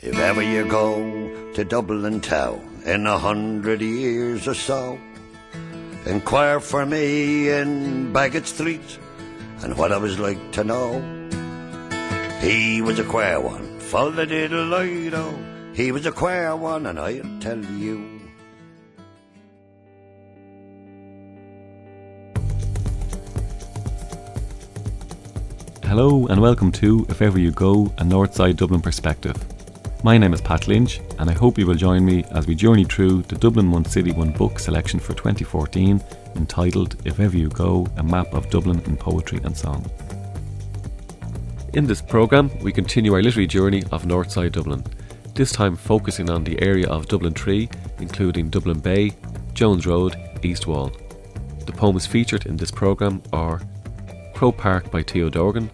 If ever you go to Dublin town in a hundred years or so, inquire for me in Bagot Street and what I was like to know. He was a queer one, full of little lido. He was a queer one, and I'll tell you. Hello and welcome to If Ever You Go, a Northside Dublin perspective. My name is Pat Lynch, and I hope you will join me as we journey through the Dublin One City One book selection for 2014 entitled If Ever You Go, a map of Dublin in poetry and song. In this programme, we continue our literary journey of Northside Dublin, this time focusing on the area of Dublin 3, including Dublin Bay, Jones Road, East Wall. The poems featured in this programme are Croke Park by Theo Dorgan,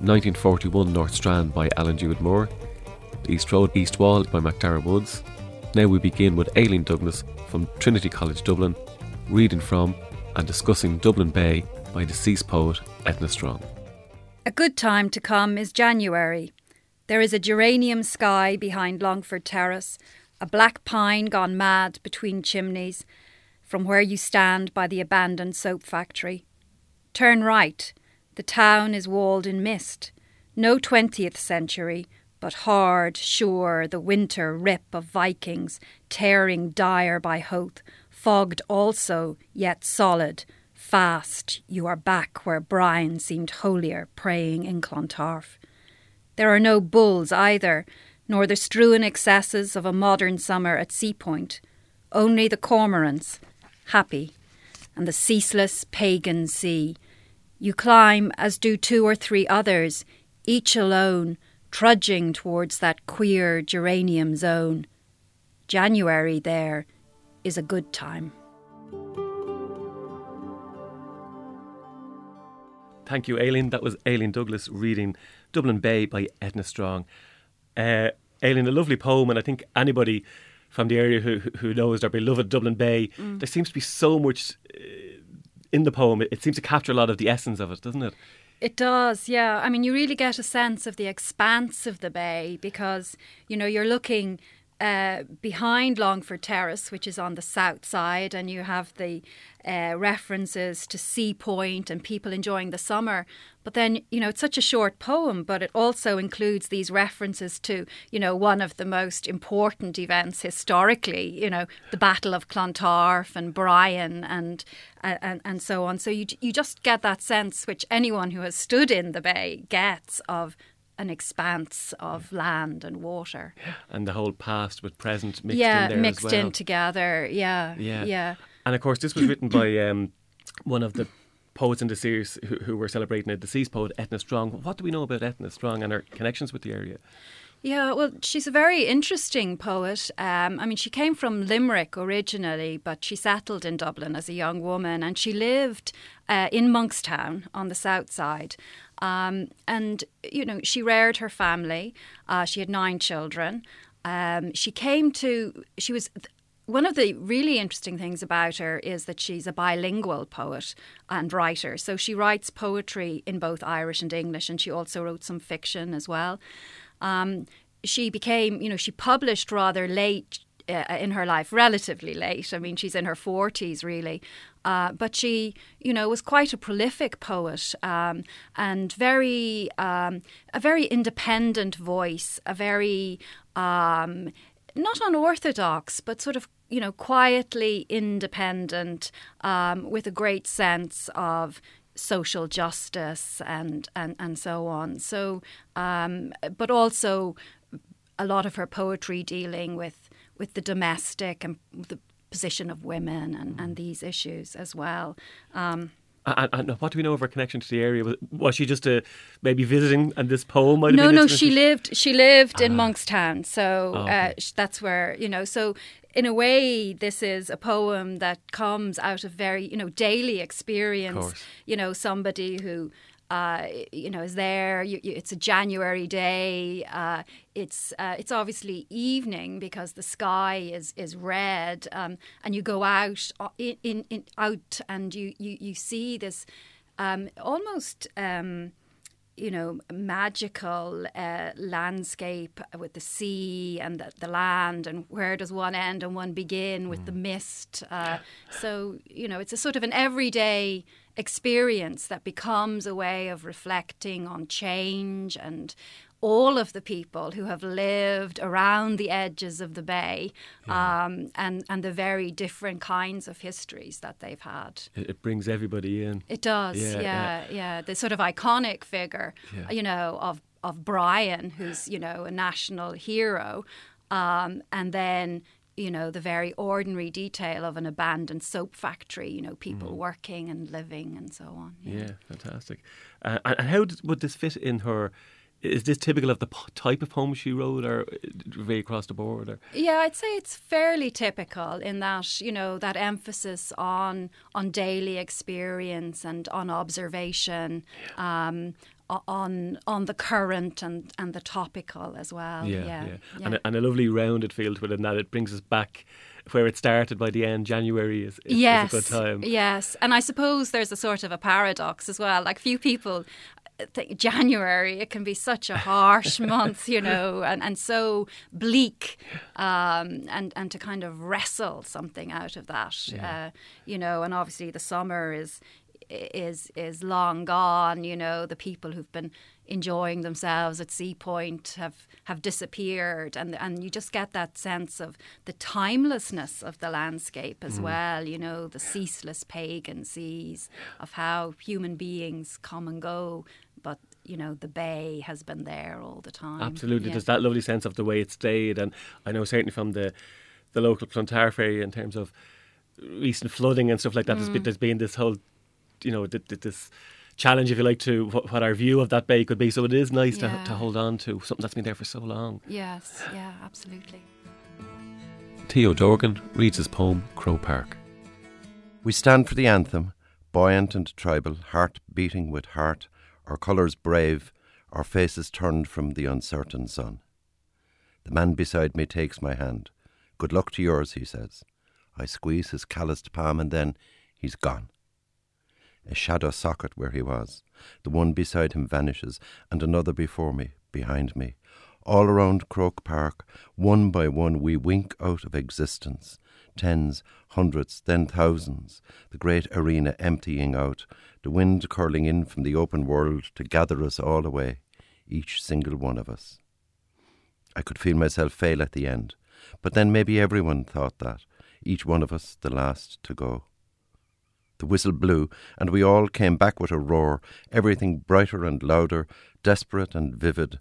1941 North Strand by Alan Jude Moore, East Road East Wall by MacDara Woods. Now we begin with Aileen Douglas from Trinity College Dublin, reading from and discussing Dublin Bay by deceased poet Eithne Strong. A good time to come is January. There is a geranium sky behind Longford Terrace, a black pine gone mad between chimneys, from where you stand by the abandoned soap factory. Turn right the town is walled in mist. No 20th century, but hard, sure, the winter rip of Vikings, tearing dire by Howth, fogged also, yet solid. Fast, you are back where Brian seemed holier, praying in Clontarf. There are no bulls either, nor the strewn excesses of a modern summer at Sea Point. Only the cormorants, happy, and the ceaseless pagan sea you climb as do two or three others, each alone, trudging towards that queer geranium zone. January there is a good time. Thank you, Aileen. That was Aileen Douglas reading Dublin Bay by Eithne Strong. Uh, Aileen, a lovely poem, and I think anybody from the area who who knows their beloved Dublin Bay, mm. there seems to be so much uh, in the poem, it, it seems to capture a lot of the essence of it, doesn't it? It does, yeah. I mean, you really get a sense of the expanse of the bay because, you know, you're looking uh, behind Longford Terrace, which is on the south side, and you have the uh, references to Sea Point and people enjoying the summer. But then, you know, it's such a short poem, but it also includes these references to, you know, one of the most important events historically, you know, the Battle of Clontarf and Brian and and, and so on. So you you just get that sense, which anyone who has stood in the bay gets of an expanse of land and water. And the whole past with present mixed yeah, in mixed well. in together. Yeah, yeah, yeah. And of course, this was written by um, one of the poets in the series who, who were celebrating a deceased poet, Eithne Strong. What do we know about Eithne Strong and her connections with the area? Yeah, well, she's a very interesting poet. Um, I mean, she came from Limerick originally, but she settled in Dublin as a young woman and she lived uh, in Monkstown on the south side. Um, and, you know, she reared her family. Uh, she had nine children. Um, she came to, she was, one of the really interesting things about her is that she's a bilingual poet and writer. So she writes poetry in both Irish and English, and she also wrote some fiction as well. Um, she became, you know, she published rather late uh, in her life, relatively late. I mean, she's in her 40s, really. Uh, but she, you know, was quite a prolific poet um, and very, um, a very independent voice, a very, um, not unorthodox, but sort of, you know, quietly independent um, with a great sense of social justice and, and, and so on. So, um, but also a lot of her poetry dealing with with the domestic and the position of women and, and these issues as well. Um, and, and, what do we know of her connection to the area? Was, was she just uh, maybe visiting, and this poem might have no, been? No, no, she lived. She lived ah. in Monkstown, so oh, okay. uh, that's where you know. So in a way, this is a poem that comes out of very you know daily experience. You know, somebody who uh, you know, is there. You, you, it's a January day. Uh, it's uh, it's obviously evening because the sky is is red, um, and you go out uh, in, in, in, out and you, you, you see this um, almost. Um, you know, magical uh, landscape with the sea and the, the, land, and where does one end and one begin with mm. the mist. Uh, so, you know, it's a sort of an everyday experience that becomes a way of reflecting on change and all of the people who have lived around the edges of the bay yeah. um, and, and the very different kinds of histories that they've had. It, it brings everybody in. It does, yeah, yeah. yeah. yeah. The sort of iconic figure, you know, of, of Brian, who's, you know, a national hero. Um, and then you know, the very ordinary detail of an abandoned soap factory, you know, people mm. working and living and so on. Yeah, yeah fantastic. Uh, and how would this fit in her is this typical of the type of home she wrote or uh, very across the board or? yeah i'd say it's fairly typical in that you know that emphasis on on daily experience and on observation um, on on the current and, and the topical as well. Yeah, yeah, yeah. yeah. And, a, and a lovely rounded feel to it, and that it brings us back where it started by the end. January is, is, yes, is a good time. Yes, and I suppose there's a sort of a paradox as well. Like few people think January, it can be such a harsh month, you know, and, and so bleak, um, and and to kind of wrestle something out of that, yeah. uh, you know, and obviously the summer is is is long gone. You know, the people who've been enjoying themselves at Sea Point have have disappeared, and and you just get that sense of the timelessness of the landscape as mm. well. You know, the ceaseless pagan seas of how human beings come and go, you know the bay has been there all the time. Absolutely, yeah. there's that lovely sense of the way it stayed, and I know certainly from the the local Clontarf ferry in terms of recent flooding and stuff like that. Mm. There's, been, there's been this whole, you know, this challenge, if you like, to what, what, our view of that bay could be. So it is nice yeah. to, to hold on to something that's been there for so long. Yes, yeah, absolutely. Theo Dorgan reads his poem Croke Park. We stand for the anthem, buoyant and tribal, heart beating with heart, our colours brave, our faces turned from the uncertain sun. The man beside me takes my hand. Good luck to yours, he says. I squeeze his calloused palm and then he's gone. A shadow socket where he was. The one beside him vanishes, and another before me, behind me. All around Croke Park, one by one, we wink out of existence. Tens, hundreds, then thousands, the great arena emptying out, the wind curling in from the open world to gather us all away, each single one of us. I could feel myself fail at the end, but then maybe everyone thought that, each one of us the last to go. The whistle blew, and we all came back with a roar, everything brighter and louder, desperate and vivid.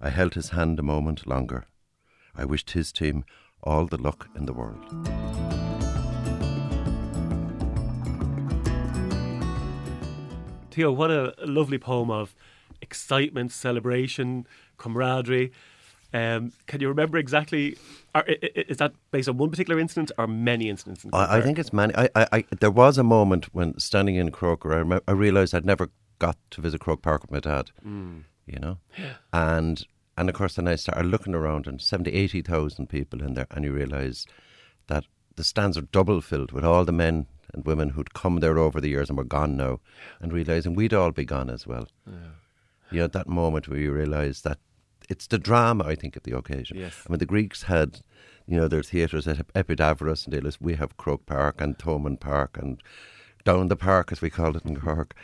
I held his hand a moment longer. I wished his team all the luck in the world. Theo, what a lovely poem of excitement, celebration, camaraderie. Um, can you remember exactly? Are, is that based on one particular incident or many incidents? I, I, think it's many. I, I, there was a moment when standing in Croker, I, I realised I'd never got to visit Croke Park with my dad. Mm. You know, yeah. and and of course then I started looking around and 70, 80,000 people in there, and you realise that the stands are double filled with all the men and women who'd come there over the years and were gone now, and realizing we'd all be gone as well. Yeah. You know, that moment where you realise that it's the drama, I think, of the occasion. Yes. I mean, the Greeks had, you know, their theatres at Epidavros and Delis. We have Croke Park and Thomond Park and down the park, as we call it in Cork.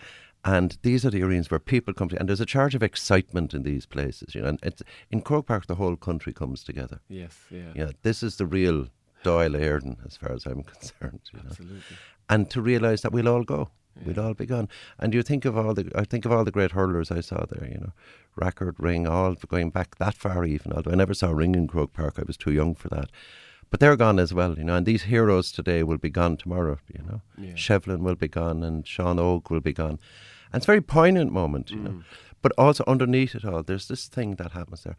And these are the arenas where people come to, and there's a charge of excitement in these places, you know. And it's, in Croke Park, the whole country comes together. Yes, yeah. Yeah, this is the real Dáil Éireann, as far as I'm concerned. You know? Absolutely and to realise that we'll all go. Yeah. We'll all be gone. And you think of all the, I think of all the great hurlers I saw there. You know, Rackard, Ring, all going back that far. Even although I never saw Ring in Croke Park, I was too young for that. But they're gone as well, you know. And these heroes today will be gone tomorrow. You know, yeah. Shefflin will be gone, and Seán Óg will be gone. And it's a very poignant moment, you mm. know. But also underneath it all, there's this thing that happens there.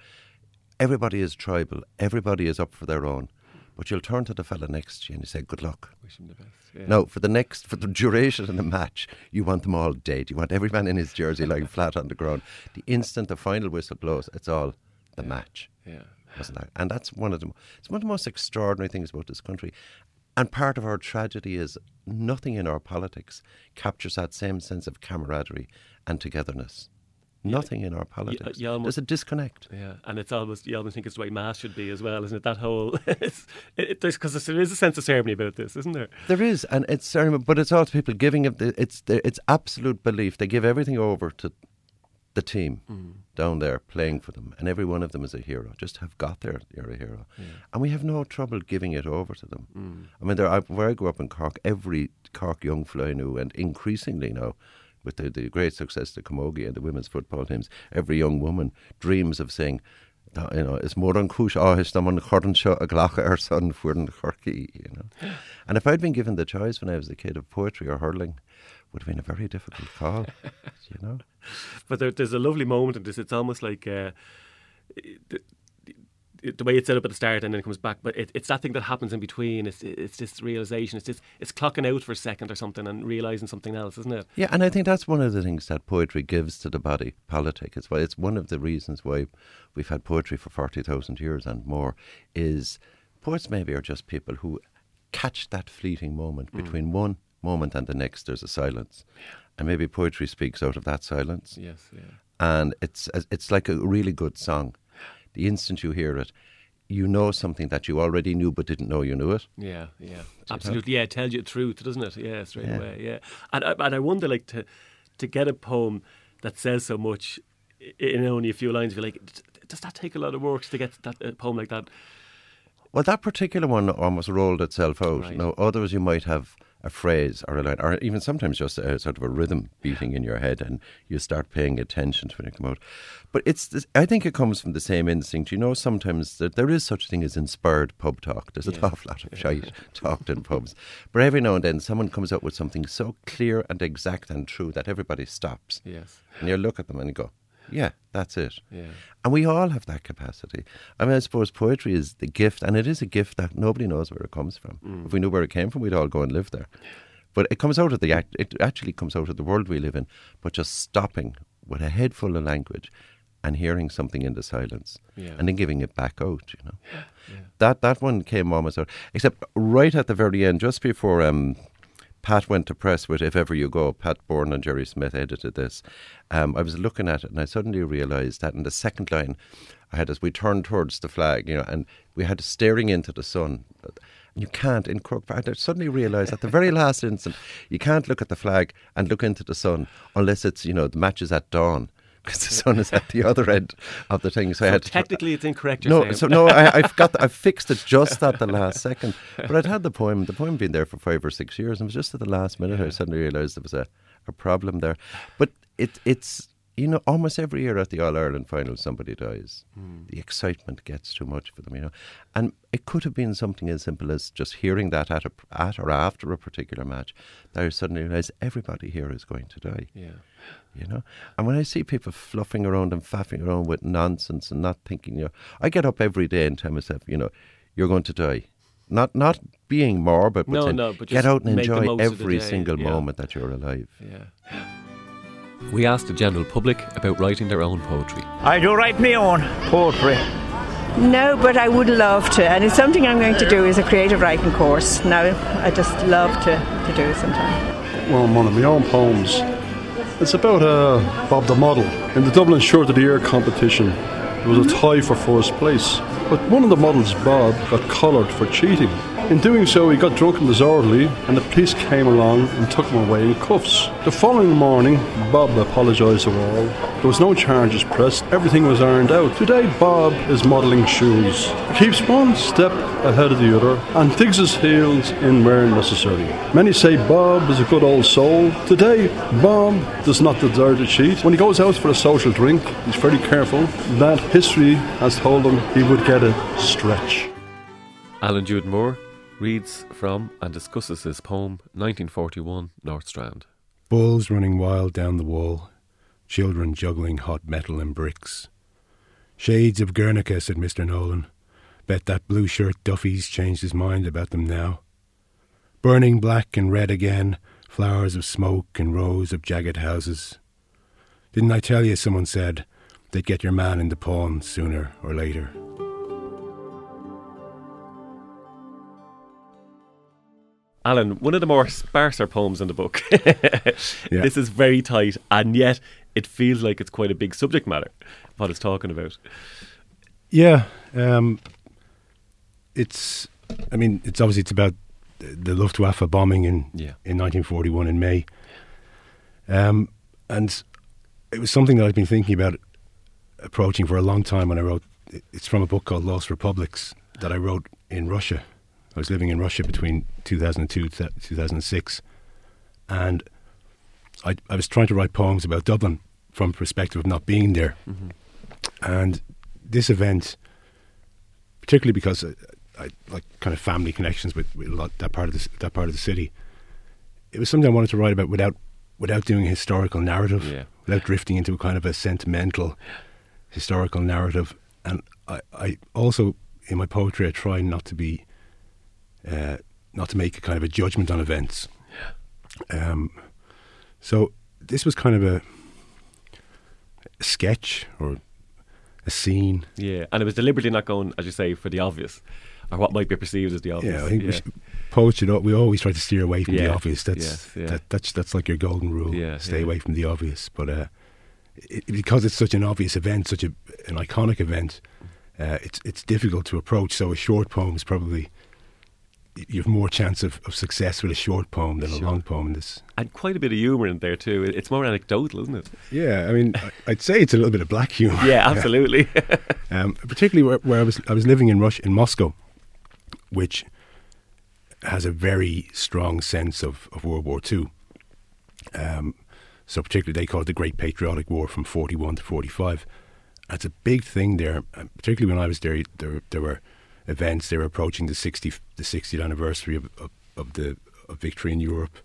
Everybody is tribal. Everybody is up for their own. But you'll turn to the fella next to you and you say, "Good luck." Wish him the best. Yeah. No, for the next for the duration of the match, you want them all dead. You want every man in his jersey lying flat on the ground. The instant the final whistle blows, it's all the yeah. match. Yeah, wasn't that? And that's one of the it's one of the most extraordinary things about this country. And part of our tragedy is nothing in our politics captures that same sense of camaraderie and togetherness. nothing in our uh, politics. You, you almost, There's a disconnect. Yeah, and it's almost you almost think it's the way mass should be as well, isn't it? That whole because it, there is a sense of ceremony about this, isn't there? There is, and it's ceremony, but it's also people giving it. It's it's absolute belief. They give everything over to the team mm. down there playing for them, and every one of them is a hero. Just have got there, you're a hero, yeah. and we have no trouble giving it over to them. Mm. I mean, there, I, where I grew up in Cork, every Cork young fly knew, and increasingly now, with the, the great success of the Camogie and the women's football teams, every young woman dreams of saying, you know, it's more than cúis áhis am an seo a ghlacha ar son fuair chorcaí, you know. And if I'd been given the choice when I was a kid of poetry or hurling, would have been a very difficult call, you know. But there, there's a lovely moment in this. It's almost like uh, the, the, way it's set up at the start and then it comes back. But it, it's that thing that happens in between. It's it's this realization. It's this it's clocking out for a second or something and realizing something else, isn't it? Yeah, and I think that's one of the things that poetry gives to the body politic. It's why it's one of the reasons why we've had poetry for forty thousand years and more. Is poets maybe are just people who catch that fleeting moment mm. between one moment and the next there's a silence. And maybe poetry speaks out of that silence. Yes, yeah. And it's it's like a really good song. The instant you hear it, you know something that you already knew but didn't know you knew it. Yeah, yeah, absolutely. Yeah, it tells you the truth, doesn't it? Yeah, straight yeah. away. Yeah, and I, and I wonder, like, to to get a poem that says so much in only a few lines. You're like, does that take a lot of work to get that a poem like that? Well, that particular one almost rolled itself out. Right. Now, others you might have a phrase or a line, or even sometimes just a sort of a rhythm beating in your head, and you start paying attention to when it comes out. But it's, this, I think it comes from the same instinct. You know, sometimes that there is such a thing as inspired pub talk. There's yeah. an awful lot of shite talked in pubs, but every now and then someone comes up with something so clear and exact and true that everybody stops. Yes, and you look at them and you go, yeah, that's it. Yeah. And we all have that capacity. I mean, I suppose poetry is the gift, and it is a gift that nobody knows where it comes from. Mm. If we knew where it came from, we'd all go and live there. But it comes out of the act. It actually comes out of the world we live in. But just stopping with a head full of language and hearing something in the silence, yeah. and then giving it back out. You know, yeah. that that one came almost out. Except right at the very end, just before um, Pat went to press with If Ever You Go. Pat Boran and Gerry Smyth edited this. Um, I was looking at it and I suddenly realised that in the second line, I had as we turned towards the flag, you know, and we had staring into the sun. You can't in Crook. I suddenly realised at the very last instant, you can't look at the flag and look into the sun unless it's you know the match is at dawn because the sun is at the other end of the thing. So, so I had technically it's incorrect. no, saying. so no, I, have got the, I fixed it just at the last second. But I'd had the poem. The poem been there for five or six years, and it was just at the last minute yeah. I suddenly realised there was a, a problem there. But it it's you know, almost every year at the All Ireland final, somebody dies. Mm. The excitement gets too much for them, you know. And it could have been something as simple as just hearing that at, a, at or after a particular match, that I suddenly realise everybody here is going to die. Yeah. You know? And when I see people fluffing around and faffing around with nonsense and not thinking, you know, I get up every day and tell myself, you know, you're going to die. Not not being morbid, but, no, no, but get out and enjoy every single yeah. moment that you're alive. Yeah. We asked the general public about writing their own poetry. I do write my own poetry. No, but I would love to, and it's something I'm going to do is a creative writing course. Now, I just love to, to do sometime. Well, one of my own poems. It's about uh, Bob the model. In the Dublin Short of the Year competition, there was a tie for first place. But one of the models, Bob, got collared for cheating. In doing so, he got drunk and disorderly, and the police came along and took him away in cuffs. The following morning, Bob apologised to all. There was no charges pressed, everything was ironed out. Today, Bob is modelling shoes. He keeps one step ahead of the other and digs his heels in where necessary. Many say Bob is a good old soul. Today, Bob does not desire to cheat. When he goes out for a social drink, he's very careful that history has told him he would get a stretch. Alan Jude Moore reads from and discusses his poem 1941 North Strand. Bulls running wild down the wall, children juggling hot metal and bricks. Shades of Guernica, said Mr. Nolan. Bet that blue shirt Duffy's changed his mind about them now. Burning black and red again, flowers of smoke and rows of jagged houses. Didn't I tell you, someone said, they'd get your man in the pawn sooner or later? Alan, one of the more sparser poems in the book. yeah. This is very tight, and yet it feels like it's quite a big subject matter what it's talking about. Yeah, um, it's. I mean, it's obviously it's about the Luftwaffe bombing in Yeah. in 1941 in May, um, and it was something that I've been thinking about approaching for a long time. When I wrote, it's from a book called Lost Republics that I wrote in Russia. I was living in Russia between 2002 to 2006, and I, I was trying to write poems about Dublin from a perspective of not being there. Mm-hmm. And this event, particularly because I, I like kind of family connections with, with a lot, that part of the, that part of the city, it was something I wanted to write about without without doing a historical narrative, Yeah. without drifting into a kind of a sentimental historical narrative. And I, I also in my poetry I try not to be uh, not to make a kind of a judgment on events. Um, so this was kind of a, a sketch or a scene. Yeah, and it was deliberately not going, as you say, for the obvious, or what might be perceived as the obvious. Yeah, I think we poets should. al- We always try to steer away from the obvious. That's yes, yeah. that, that's that's like your golden rule. Yeah, stay yeah. away from the obvious. But uh, it, because it's such an obvious event, such a, an iconic event, uh, it's it's difficult to approach. So a short poem is probably you have more chance of, of success with a short poem than a long poem. This. and quite a bit of humour in there too. It's more anecdotal, isn't it? Yeah, I mean, I'd say it's a little bit of black humor. Yeah, absolutely. um, particularly where, where I was I was living in Russia in Moscow, which has a very strong sense of, of World War Two. Um, so particularly they call it the Great Patriotic War from forty one to forty five. That's a big thing there, and particularly when I was there. There, there were events. They were approaching the sixty the 60th anniversary of, of, of the of victory in Europe.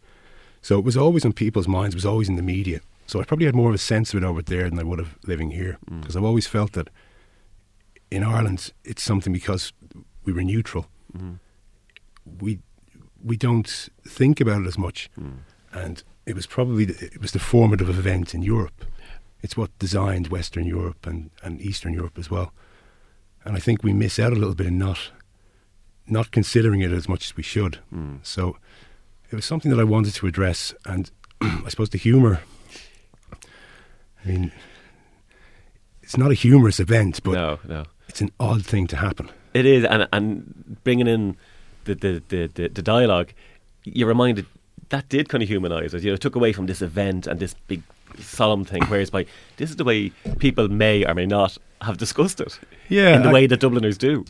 So it was always on people's minds. It was always in the media. So I probably had more of a sense of it over there than I would have living here, mm. because I've always felt that in Ireland it's something because we were neutral. Mm. We we don't think about it as much, mm. and it was probably the, it was the formative event in Europe. It's what designed Western Europe and, and Eastern Europe as well. And I think we miss out a little bit in not not considering it as much as we should. Hmm. So it was something that I wanted to address, and I suppose the humour. I mean, it's not a humorous event, but no, no. it's an odd thing to happen. It is, and and bringing in the the the, the, the dialogue, you're reminded that did kind of humanise it. You know, it took away from this event and this big solemn thing. Whereas by this is the way people may or may not have discussed it. Yeah, in the I- way that Dubliners do.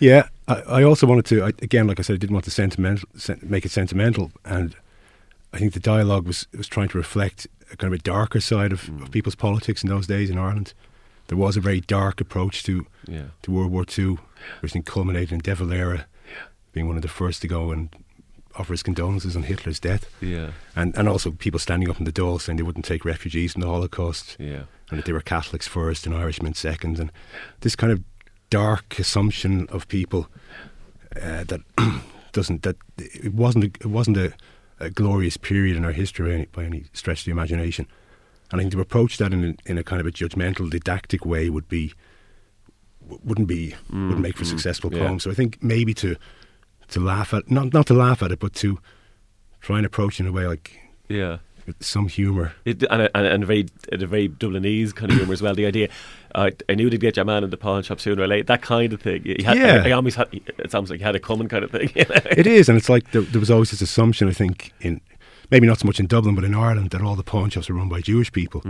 Yeah, I, I also wanted to I, again, like I said, I didn't want to sentimental sen- make it sentimental, and I think the dialogue was was trying to reflect a kind of a darker side of, of mm. people's politics in those days in Ireland. There was a very dark approach to Yeah. to World War Two, which then culminated in De Valera being one of the first to go and offer his condolences on Hitler's death, Yeah, and and also people standing up in the Dáil saying they wouldn't take refugees from the Holocaust. Yeah, and that they were Catholics first and Irishmen second, and this kind of dark assumption of people uh, that doesn't that it wasn't a, it wasn't a, a glorious period in our history by any, by any stretch of the imagination, and I think to approach that in a, in a kind of a judgmental, didactic way would be wouldn't be wouldn't make for successful yeah. poems. So I think maybe to to laugh at not not to laugh at it, but to try and approach it in a way like yeah. some humour. It, and, a, and, a, very and a very Dublinese kind of humour as well. The idea, uh, I knew to get your man in the pawn shop sooner or later. That kind of thing. You had, Yeah. I, I always had. It sounds like you had a common kind of thing. it is, and it's like there, there was always this assumption. I think in maybe not so much in Dublin, but in Ireland, that all the pawn shops were run by Jewish people,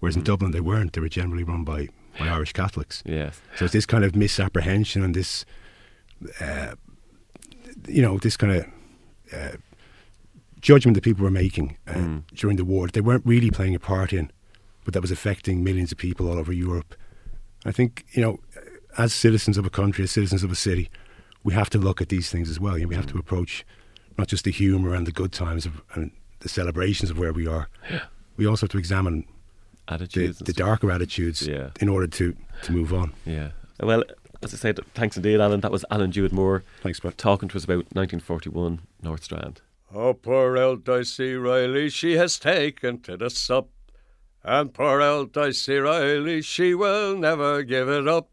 whereas in Dublin they weren't. They were generally run by, by Irish Catholics. yes. So it's this kind of misapprehension and this, uh, you know, this kind of uh, judgment that people were making uh, during the war that they weren't really playing a part in, but that was affecting millions of people all over Europe. I think you know, as citizens of a country, as citizens of a city, we have to look at these things as well. You know, we have to approach not just the humour and the good times of, and the celebrations of where we are. We also have to examine the, Attitudes. and the darker attitudes Yeah. in order to, to move on. Yeah. Well, as I said, thanks indeed, Alan. That was Alan Jude Moore Thanks, Brett. talking to us about 1941 North Strand. Oh, poor old Dicey Riley, she has taken to the sup. And poor old Dicey Riley, she will never give it up.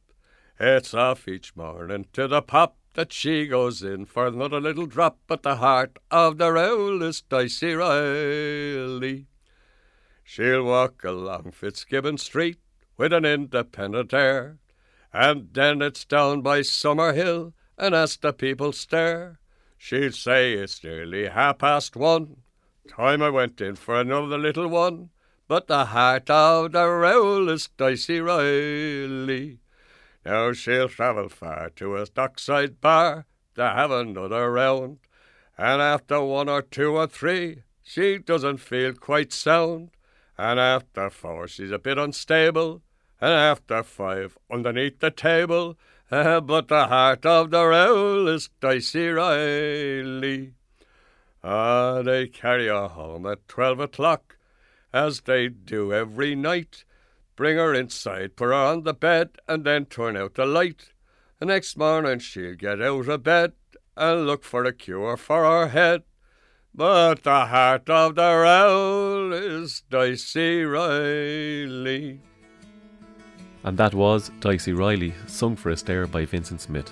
It's off each morning to the pop that she goes in for another little drop at the heart of the oldest Dicey Riley. She'll walk along Fitzgibbon Street with an independent air, and then it's down by Summerhill, and as the people stare, she'll say it's nearly half past one. Time I went in for another little one, but the heart of the rowel is Dicey Riley. Now she'll travel far to a dockside bar to have another round, and after one or two or three, she doesn't feel quite sound, and after four she's a bit unstable, and after five underneath the table, uh, but the heart of the rowel is Dicey Riley. Ah, they carry her home at twelve o'clock, as they do every night. Bring her inside, put her on the bed, and then turn out the light. The next morning she'll get out of bed and look for a cure for her head. But the heart of the rowel is Dicey Riley. And that was Dicey Riley, sung for us there by Vincent Smith.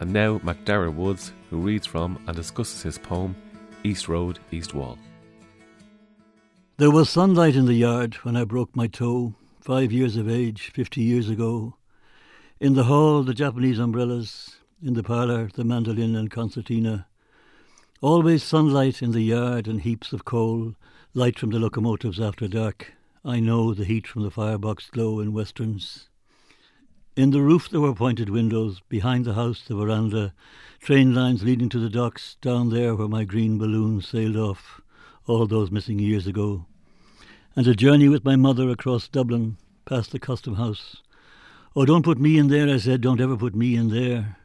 And now MacDara Woods, who reads from and discusses his poem East Road, East Wall. There was sunlight in the yard when I broke my toe, five years of age, fifty years ago. In the hall, the Japanese umbrellas. In the parlour, the mandolin and concertina. Always sunlight in the yard and heaps of coal, light from the locomotives after dark. I know the heat from the firebox glow in westerns. In the roof there were pointed windows, behind the house the veranda, train lines leading to the docks, down there where my green balloon sailed off all those missing years ago. And a journey with my mother across Dublin, past the custom house. Oh, don't put me in there, I said, don't ever put me in there.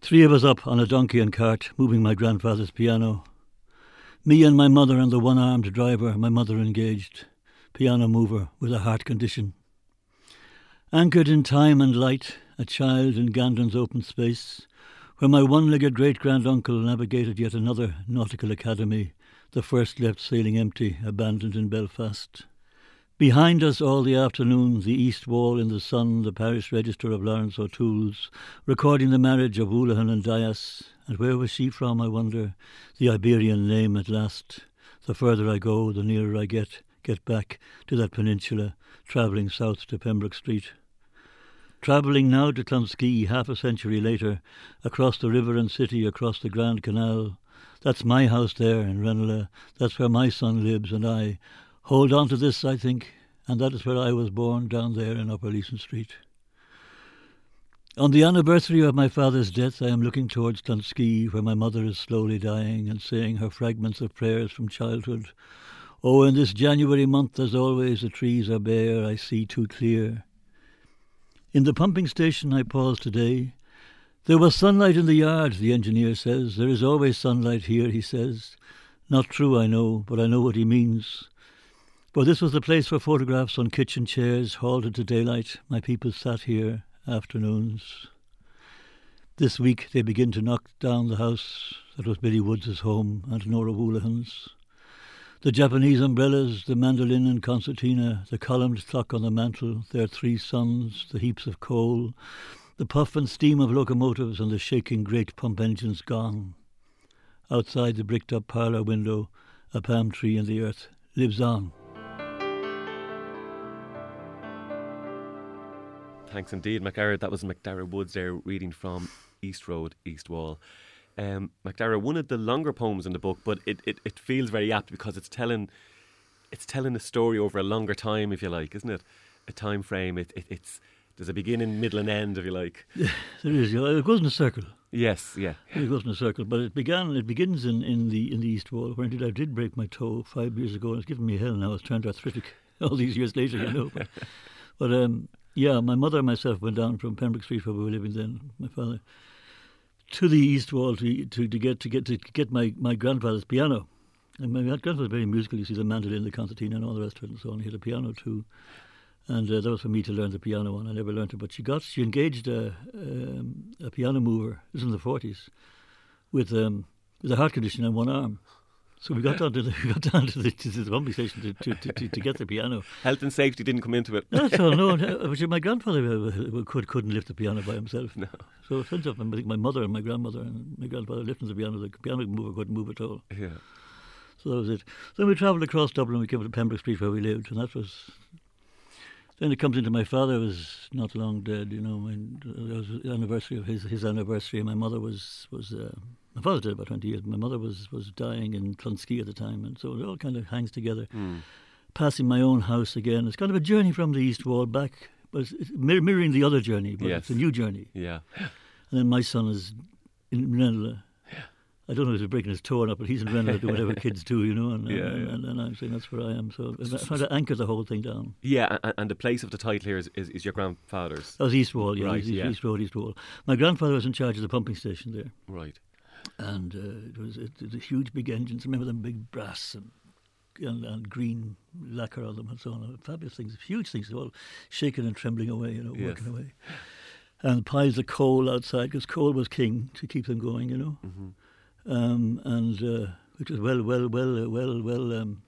Three of us up on a donkey and cart, moving my grandfather's piano. Me and my mother and the one armed driver, my mother engaged, piano mover with a heart condition. Anchored in time and light, a child in Gandon's open space, where my one legged great granduncle navigated yet another nautical academy, the first left sailing empty, abandoned in Belfast. Behind us all the afternoon, the east wall in the sun, the parish register of Laurence O'Toole's, recording the marriage of Houlihan and Dias. And where was she from, I wonder? The Iberian name at last. The further I go, the nearer I get, get back to that peninsula, travelling south to Pembroke Street. Travelling now to Clonskeagh half a century later, across the river and city, across the Grand Canal. That's my house there in Ranelagh. That's where my son lives, and I hold on to this, I think, and that is where I was born, down there in Upper Leeson Street. On the anniversary of my father's death, I am looking towards Clonskeagh, where my mother is slowly dying, and saying her fragments of prayers from childhood. Oh, in this January month, as always, the trees are bare, I see too clear. In the pumping station I paused today. There was sunlight in the yard, the engineer says. There is always sunlight here, he says. Not true, I know, but I know what he means. For this was the place for photographs on kitchen chairs, halted to daylight. My people sat here afternoons. This week they begin to knock down the house that was Billy Woods's home and Nora Houlihan's. The Japanese umbrellas, the mandolin and concertina, the columned clock on the mantel, their three sons, the heaps of coal, the puff and steam of locomotives and the shaking great pump engines gone. Outside the bricked up parlour window, a palm tree in the earth lives on. Thanks indeed, MacDara. That was MacDara Woods there reading from East Road, East Wall. Um, MacDara, one of the longer poems in the book, but it, it, it feels very apt because it's telling it's telling a story over a longer time, if you like, isn't it? A time frame. It, it it's there's a beginning, middle, and end, if you like. Yeah, there is. It goes in a circle. Yes, yeah. It goes in a circle, but it began. It begins in, in the in the East Wall, where indeed I did break my toe five years ago, and it's given me hell now. It's turned arthritic all these years later, you know. But, but um, yeah, my mother and myself went down from Pembroke Street, where we were living then. My father to the East Wall to to, to get to get to get my, my grandfather's piano. And my grandfather was very musical. You see the mandolin, the concertina, and all the rest of it, and so on. He had a piano too, and uh, that was for me to learn the piano on. I never learned it, but she got she engaged a um, a piano mover. This was in the forties, with um, with a heart condition and one arm. So we got down to the, we got down to the, to the pumping station to, to, to, to, to get the piano. Health and safety didn't come into it. That's all. No, but my grandfather uh, could couldn't lift the piano by himself. No. So out, I think my mother and my grandmother and my grandfather lifting the piano. The piano mover couldn't move at all. Yeah. So that was it. Then we travelled across Dublin. We came to Pembroke Street where we lived, and that was. Then it comes into my father was not long dead. You know, and it was the anniversary of his his anniversary. And my mother was was uh, my father did about twenty years. My mother was was dying in Clonskeagh at the time, and so it all kind of hangs together. Mm. Passing my own house again, it's kind of a journey from the East Wall back, but it's, it's mirroring the other journey. But Yes. it's a new journey. Yeah. And then my son is in Ranelagh. I don't know if he's breaking his toe or not, but he's in Ranelagh doing whatever kids do, you know. And, Yeah, and, yeah. and, and I'm saying that's where I am. So I'm trying to anchor the whole thing down. Yeah, and, and the place of the title here is, is, is your grandfather's. That was East Wall, yeah, Right, East, yeah. East Road, East Wall. My grandfather was in charge of the pumping station there, Right. And uh, it was it, it was huge, big engines. Remember them big brass and, and and green lacquer on them and so on. Fabulous things, huge things, all shaking and trembling away, you know, Yes. working away. And piles of coal outside because coal was king to keep them going, you know. Mm-hmm. um, and uh, which was well, well, well, uh, well, well um,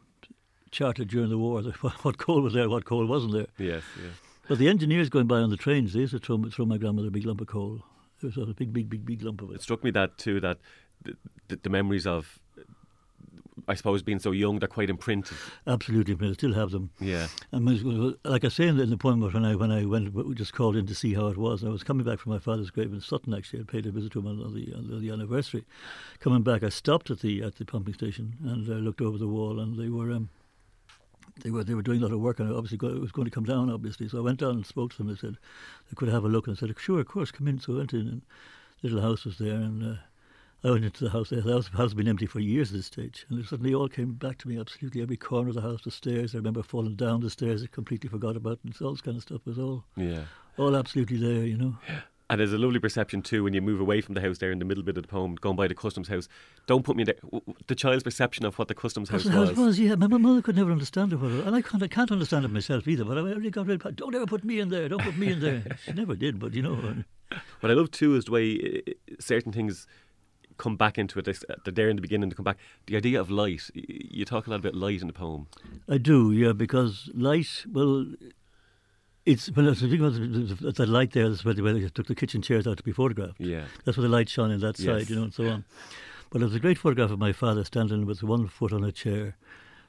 charted during the war. What coal was there, what coal wasn't there. Yes, yes. But the engineers going by on the trains, they used to throw, throw my grandmother a big lump of coal. It was a big, big, big, big lump of It it. struck me that too that the, the, the memories of, I suppose, being so young, they're quite imprinted. Absolutely, but I still have them. Yeah. And when it was- like I say in the, in the poem, when I when I went, we just called in to see how it was. I was coming back from my father's grave in Sutton. Actually, I'd paid a visit to him on the, on the anniversary. Coming back, I stopped at the at the pumping station and I looked over the wall, and they were. Um, they were they were doing a lot of work and obviously it was going to come down obviously. So I went down and spoke to them. They said they could have a look and I said sure of course come in. So I went in and the little house was there and uh, I went into the house the house, house had been empty for years at this stage and it suddenly all came back to me absolutely. Every corner of the house the stairs I remember falling down the stairs I completely forgot about it and all this kind of stuff was all Yeah. all absolutely there you know And there's a lovely perception too when you move away from the house there in the middle bit of the poem, going by the customs house. Don't put me there. The child's perception of what the customs house how was. was, yeah. My mother could never understand it, and I can't, I can't understand it myself either. But I really got really, don't ever put me in there. Don't put me in there. she never did, but you know, and- What I love too is the way uh, certain things come back into it. Uh, They're there in the beginning to come back. The idea of light. You talk a lot about light in the poem. I do, yeah, because light. Well, it's when I was thinking about the, the, the light there. That's where they, where they took the kitchen chairs out to be photographed. Yeah. That's where the light shone in that Yes. side, you know, and so on. But there's a great photograph of my father standing with one foot on a chair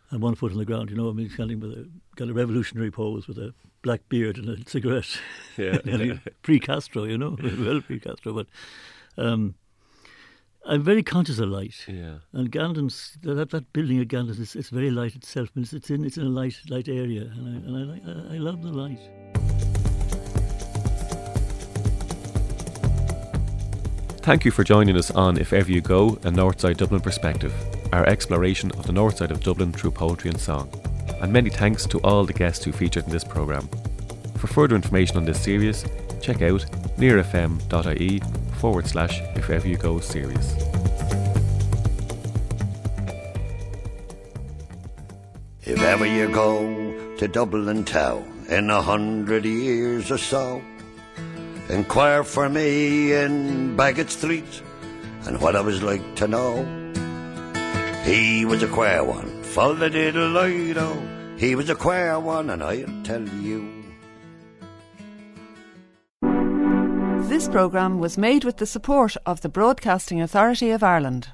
and one foot on the ground. You know, I mean, standing with a got a revolutionary pose with a black beard and a cigarette. Yeah. pre-Castro, you know, well pre-Castro. But um, I'm very conscious of light. Yeah. And Gandon's that that building at Gandon's is it's very light itself. It's, it's in it's in a light light area, and I and I, I, I love the light. Thank you for joining us on If Ever You Go, a Northside Dublin perspective, our exploration of the north side of Dublin through poetry and song. And many thanks to all the guests who featured in this programme. For further information on this series, check out nearfm.ie forward slash If Ever You Go series. If ever you go to Dublin town in a hundred years or so, inquire for me in Bagot Street and what I was like to know. He was a queer one, full of diddle lido. He was a queer one, and I'll tell you. This programme was made with the support of the Broadcasting Authority of Ireland.